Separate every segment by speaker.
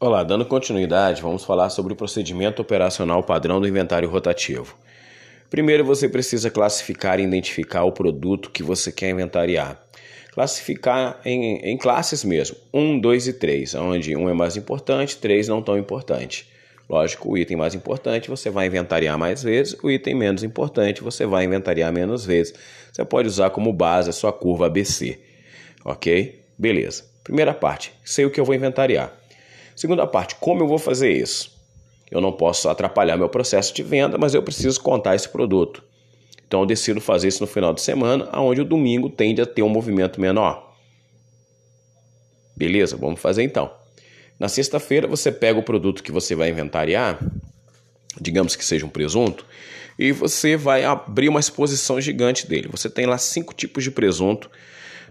Speaker 1: Olá, dando continuidade, vamos falar sobre o procedimento operacional padrão do inventário rotativo. Primeiro, você precisa classificar e identificar o produto que você quer inventariar. Classificar em, em classes mesmo, 1, 2 e 3, onde um é mais importante, 3 não tão importante. Lógico, o item mais importante você vai inventariar mais vezes, o item menos importante você vai inventariar menos vezes. Você pode usar como base a sua curva ABC. Ok? Beleza. Primeira parte, sei o que eu vou inventariar. Segunda parte, como eu vou fazer isso? Eu não posso atrapalhar meu processo de venda, mas eu preciso contar esse produto. Então eu decido fazer isso no final de semana, onde o domingo tende a ter um movimento menor. Beleza? Vamos fazer então. Na sexta-feira você pega o produto que você vai inventariar, digamos que seja um presunto, e você vai abrir uma exposição gigante dele. Você tem lá cinco tipos de presunto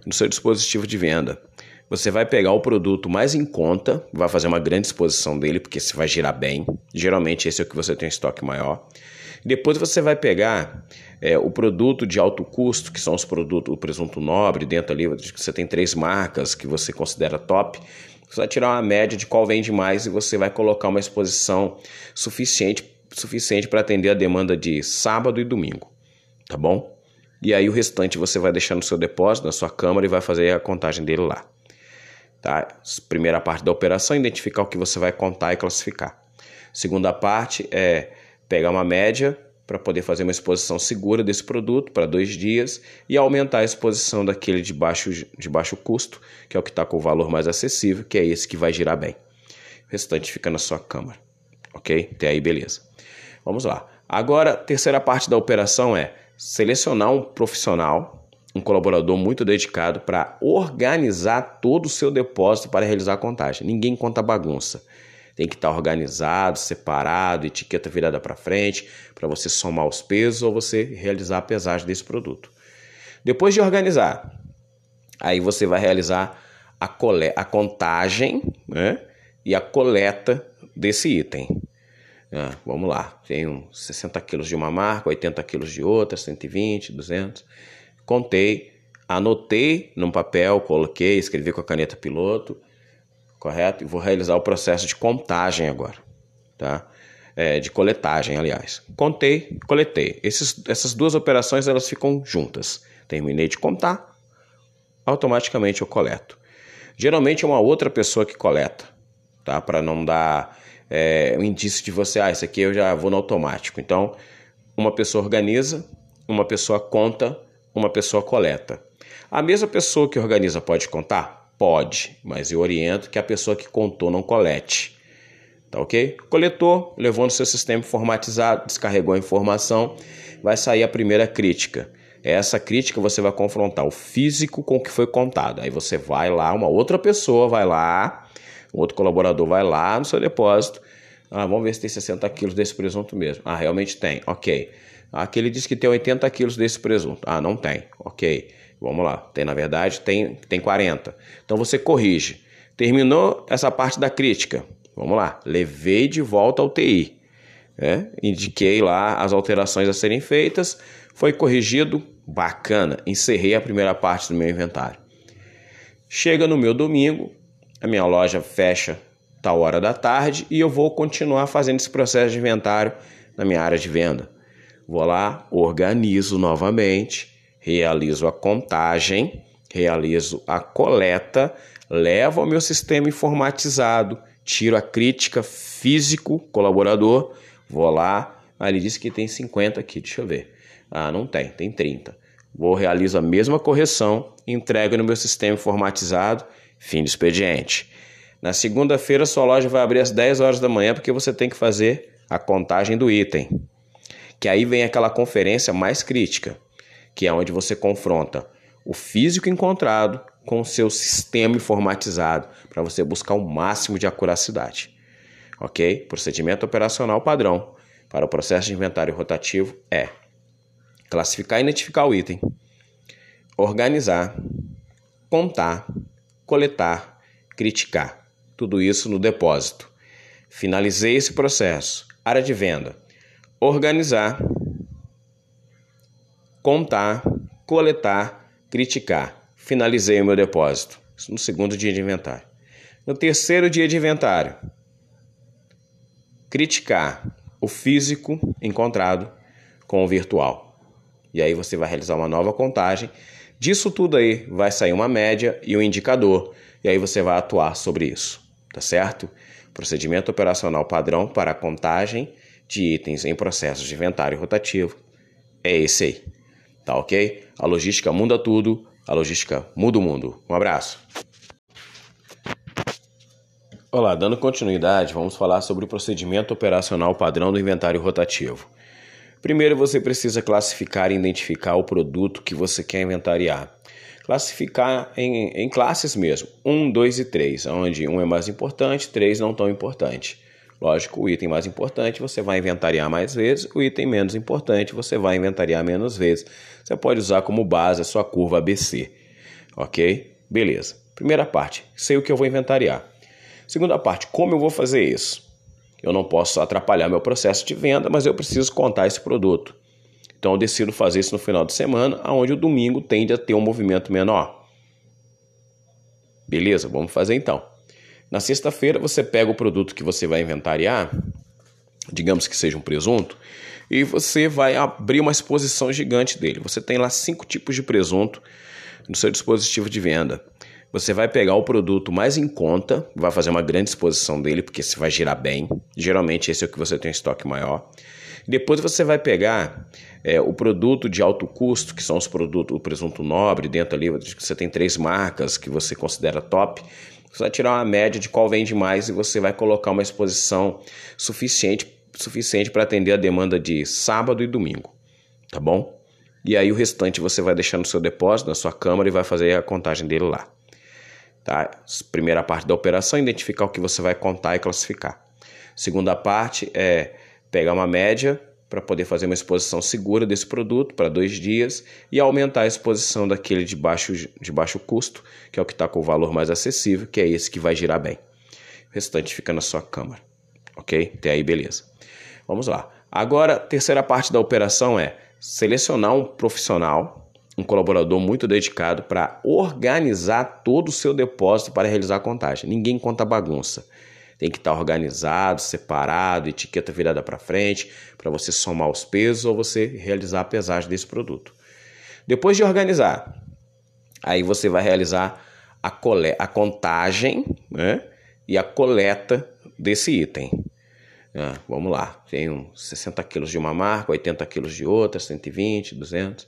Speaker 1: no seu dispositivo de venda. Você vai pegar o produto mais em conta, vai fazer uma grande exposição dele, porque você vai girar bem. Geralmente esse é o que você tem estoque maior. Depois você vai pegar é, o produto de alto custo, que são os produtos, o presunto nobre, dentro ali você tem três marcas que você considera top. Você vai tirar uma média de qual vende mais e você vai colocar uma exposição suficiente suficiente para atender a demanda de sábado e domingo, tá bom? E aí o restante você vai deixar no seu depósito, na sua câmara e vai fazer a contagem dele lá. Tá? Primeira parte da operação, identificar o que você vai contar e classificar. Segunda parte é pegar uma média para poder fazer uma exposição segura desse produto para dois dias e aumentar a exposição daquele de baixo, de baixo custo, que é o que está com o valor mais acessível, que é esse que vai girar bem. O restante fica na sua câmara. Ok? Até aí, beleza. Vamos lá. Agora, terceira parte da operação é selecionar um profissional um colaborador muito dedicado para organizar todo o seu depósito para realizar a contagem. Ninguém conta bagunça. Tem que estar organizado, separado, etiqueta virada para frente, para você somar os pesos ou você realizar a pesagem desse produto. Depois de organizar, aí você vai realizar a, cole a contagem né, e a coleta desse item. Ah, vamos lá, tenho 60 quilos de uma marca, 80 quilos de outra, 120, 200 contei, anotei num papel, coloquei, escrevi com a caneta piloto, correto? E vou realizar o processo de contagem agora, tá? É, de coletagem, aliás. Contei, coletei. Esses, essas duas operações elas ficam juntas. Terminei de contar, automaticamente eu coleto. Geralmente é uma outra pessoa que coleta, tá? Para não dar é, um indício de você, ah, isso aqui eu já vou no automático. Então, uma pessoa organiza, uma pessoa conta uma pessoa coleta. A mesma pessoa que organiza pode contar? Pode, mas eu oriento que a pessoa que contou não colete. Tá ok? Coletou, levou no seu sistema informatizado, descarregou a informação, vai sair a primeira crítica. Essa crítica você vai confrontar o físico com o que foi contado. Aí você vai lá, uma outra pessoa vai lá, outro colaborador vai lá no seu depósito. Ah, vamos ver se tem 60 quilos desse presunto mesmo. Ah, realmente tem. Ok. Aqui ele diz que tem 80 quilos desse presunto. Ah, não tem. Ok. Vamos lá. Tem, na verdade, tem, tem 40. Então você corrige. Terminou essa parte da crítica. Vamos lá. Levei de volta ao TI. É, indiquei lá as alterações a serem feitas. Foi corrigido. Bacana. Encerrei a primeira parte do meu inventário. Chega no meu domingo. A minha loja fecha tal hora da tarde e eu vou continuar fazendo esse processo de inventário na minha área de venda. Vou lá, organizo novamente, realizo a contagem, realizo a coleta, levo ao meu sistema informatizado, tiro a crítica físico, colaborador, vou lá, ah, ele disse que tem 50 aqui, deixa eu ver. Ah, não tem, tem 30. Vou realizo a mesma correção, entrego no meu sistema informatizado, fim do expediente. Na segunda-feira, sua loja vai abrir às 10 horas da manhã porque você tem que fazer a contagem do item que aí vem aquela conferência mais crítica, que é onde você confronta o físico encontrado com o seu sistema informatizado para você buscar o máximo de acuracidade. Ok? Procedimento operacional padrão para o processo de inventário rotativo é classificar e identificar o item, organizar, contar, coletar, criticar. Tudo isso no depósito. Finalizei esse processo. Área de venda organizar, contar, coletar, criticar. Finalizei o meu depósito. Isso no segundo dia de inventário. No terceiro dia de inventário, criticar o físico encontrado com o virtual. E aí você vai realizar uma nova contagem. Disso tudo aí vai sair uma média e um indicador, e aí você vai atuar sobre isso, tá certo? Procedimento operacional padrão para contagem de itens em processos de inventário rotativo é esse aí, tá ok? A logística muda tudo, a logística muda o mundo. Um abraço. Olá, dando continuidade, vamos falar sobre o procedimento operacional padrão do inventário rotativo. Primeiro, você precisa classificar e identificar o produto que você quer inventariar. Classificar em, em classes mesmo, 1, 2 e 3, onde um é mais importante, 3 não tão importante. Lógico, o item mais importante você vai inventariar mais vezes, o item menos importante você vai inventariar menos vezes. Você pode usar como base a sua curva ABC. Ok? Beleza. Primeira parte, sei o que eu vou inventariar. Segunda parte, como eu vou fazer isso? Eu não posso atrapalhar meu processo de venda, mas eu preciso contar esse produto. Então eu decido fazer isso no final de semana, onde o domingo tende a ter um movimento menor. Beleza, vamos fazer então. Na sexta-feira você pega o produto que você vai inventariar, digamos que seja um presunto, e você vai abrir uma exposição gigante dele. Você tem lá cinco tipos de presunto no seu dispositivo de venda. Você vai pegar o produto mais em conta, vai fazer uma grande exposição dele, porque você vai girar bem. Geralmente esse é o que você tem um estoque maior. Depois você vai pegar é, o produto de alto custo, que são os produtos, o presunto nobre, dentro ali você tem três marcas que você considera top. Você vai tirar uma média de qual vende mais e você vai colocar uma exposição suficiente suficiente para atender a demanda de sábado e domingo, tá bom? E aí o restante você vai deixar no seu depósito, na sua câmara e vai fazer a contagem dele lá. Tá? Primeira parte da operação, identificar o que você vai contar e classificar. Segunda parte é pegar uma média para poder fazer uma exposição segura desse produto para dois dias e aumentar a exposição daquele de baixo, de baixo custo, que é o que está com o valor mais acessível, que é esse que vai girar bem. O restante fica na sua câmara. Ok? Até aí, beleza. Vamos lá. Agora, terceira parte da operação é selecionar um profissional um colaborador muito dedicado para organizar todo o seu depósito para realizar a contagem. Ninguém conta bagunça. Tem que estar organizado, separado, etiqueta virada para frente, para você somar os pesos ou você realizar a pesagem desse produto. Depois de organizar, aí você vai realizar a, cole a contagem né, e a coleta desse item. Ah, vamos lá, tenho 60 quilos de uma marca, 80 quilos de outra, 120, 200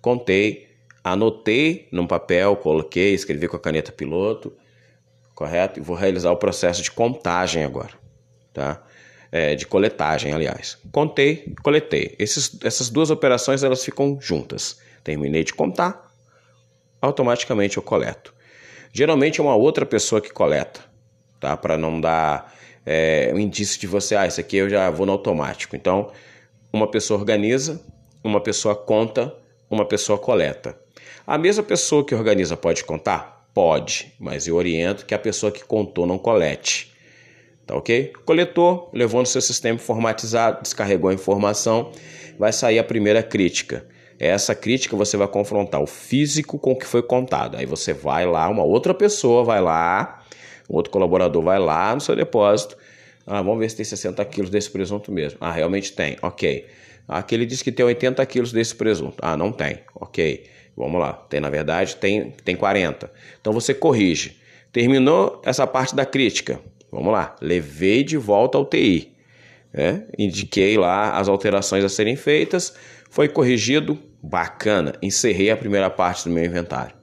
Speaker 1: contei, anotei num papel, coloquei, escrevi com a caneta piloto, correto? E vou realizar o processo de contagem agora, tá? É, de coletagem, aliás. Contei, coletei. Esses, essas duas operações elas ficam juntas. Terminei de contar, automaticamente eu coleto. Geralmente é uma outra pessoa que coleta, tá? Para não dar é, um indício de você, ah, isso aqui eu já vou no automático. Então, uma pessoa organiza, uma pessoa conta uma pessoa coleta. A mesma pessoa que organiza pode contar? Pode, mas eu oriento que a pessoa que contou não colete. Tá ok? Coletou, levou no seu sistema informatizado, descarregou a informação, vai sair a primeira crítica. Essa crítica você vai confrontar o físico com o que foi contado. Aí você vai lá, uma outra pessoa vai lá, um outro colaborador vai lá no seu depósito. Ah, vamos ver se tem 60 quilos desse presunto mesmo. Ah, realmente tem. Ok. Aqui ele diz que tem 80 quilos desse presunto. Ah, não tem. Ok. Vamos lá. Tem, na verdade, tem, tem 40. Então você corrige. Terminou essa parte da crítica. Vamos lá. Levei de volta ao TI. É? Indiquei lá as alterações a serem feitas. Foi corrigido. Bacana. Encerrei a primeira parte do meu inventário.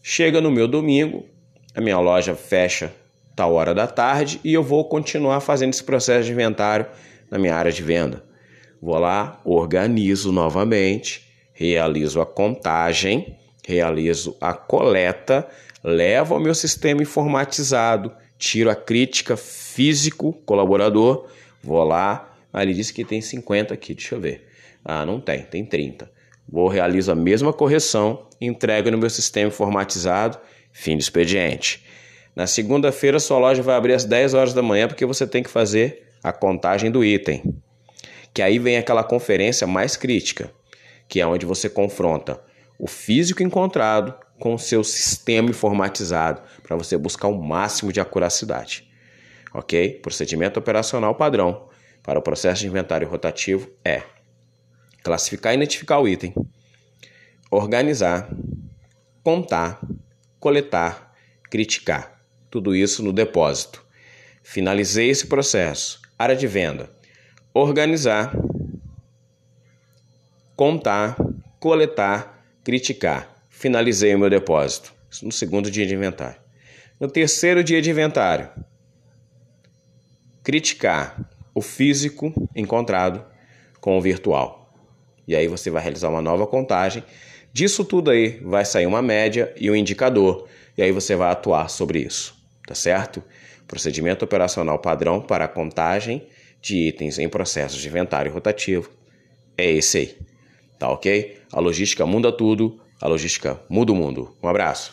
Speaker 1: Chega no meu domingo. A minha loja fecha tal hora da tarde e eu vou continuar fazendo esse processo de inventário na minha área de venda. Vou lá, organizo novamente, realizo a contagem, realizo a coleta, levo ao meu sistema informatizado, tiro a crítica físico colaborador, vou lá, ah, ele disse que tem 50 aqui, deixa eu ver. Ah, não tem, tem 30. Vou realizo a mesma correção, entrego no meu sistema informatizado, fim do expediente. Na segunda-feira sua loja vai abrir às 10 horas da manhã porque você tem que fazer a contagem do item que aí vem aquela conferência mais crítica, que é onde você confronta o físico encontrado com o seu sistema informatizado para você buscar o máximo de acuracidade. Ok? Procedimento operacional padrão para o processo de inventário rotativo é classificar e identificar o item, organizar, contar, coletar, criticar. Tudo isso no depósito. Finalizei esse processo. Área de venda. Organizar, contar, coletar, criticar. Finalizei o meu depósito. Isso no segundo dia de inventário. No terceiro dia de inventário, criticar o físico encontrado com o virtual. E aí você vai realizar uma nova contagem. Disso tudo aí vai sair uma média e um indicador. E aí você vai atuar sobre isso. Tá certo? Procedimento operacional padrão para contagem de itens em processos de inventário rotativo é esse aí. Tá ok? A logística muda tudo, a logística muda o mundo. Um abraço.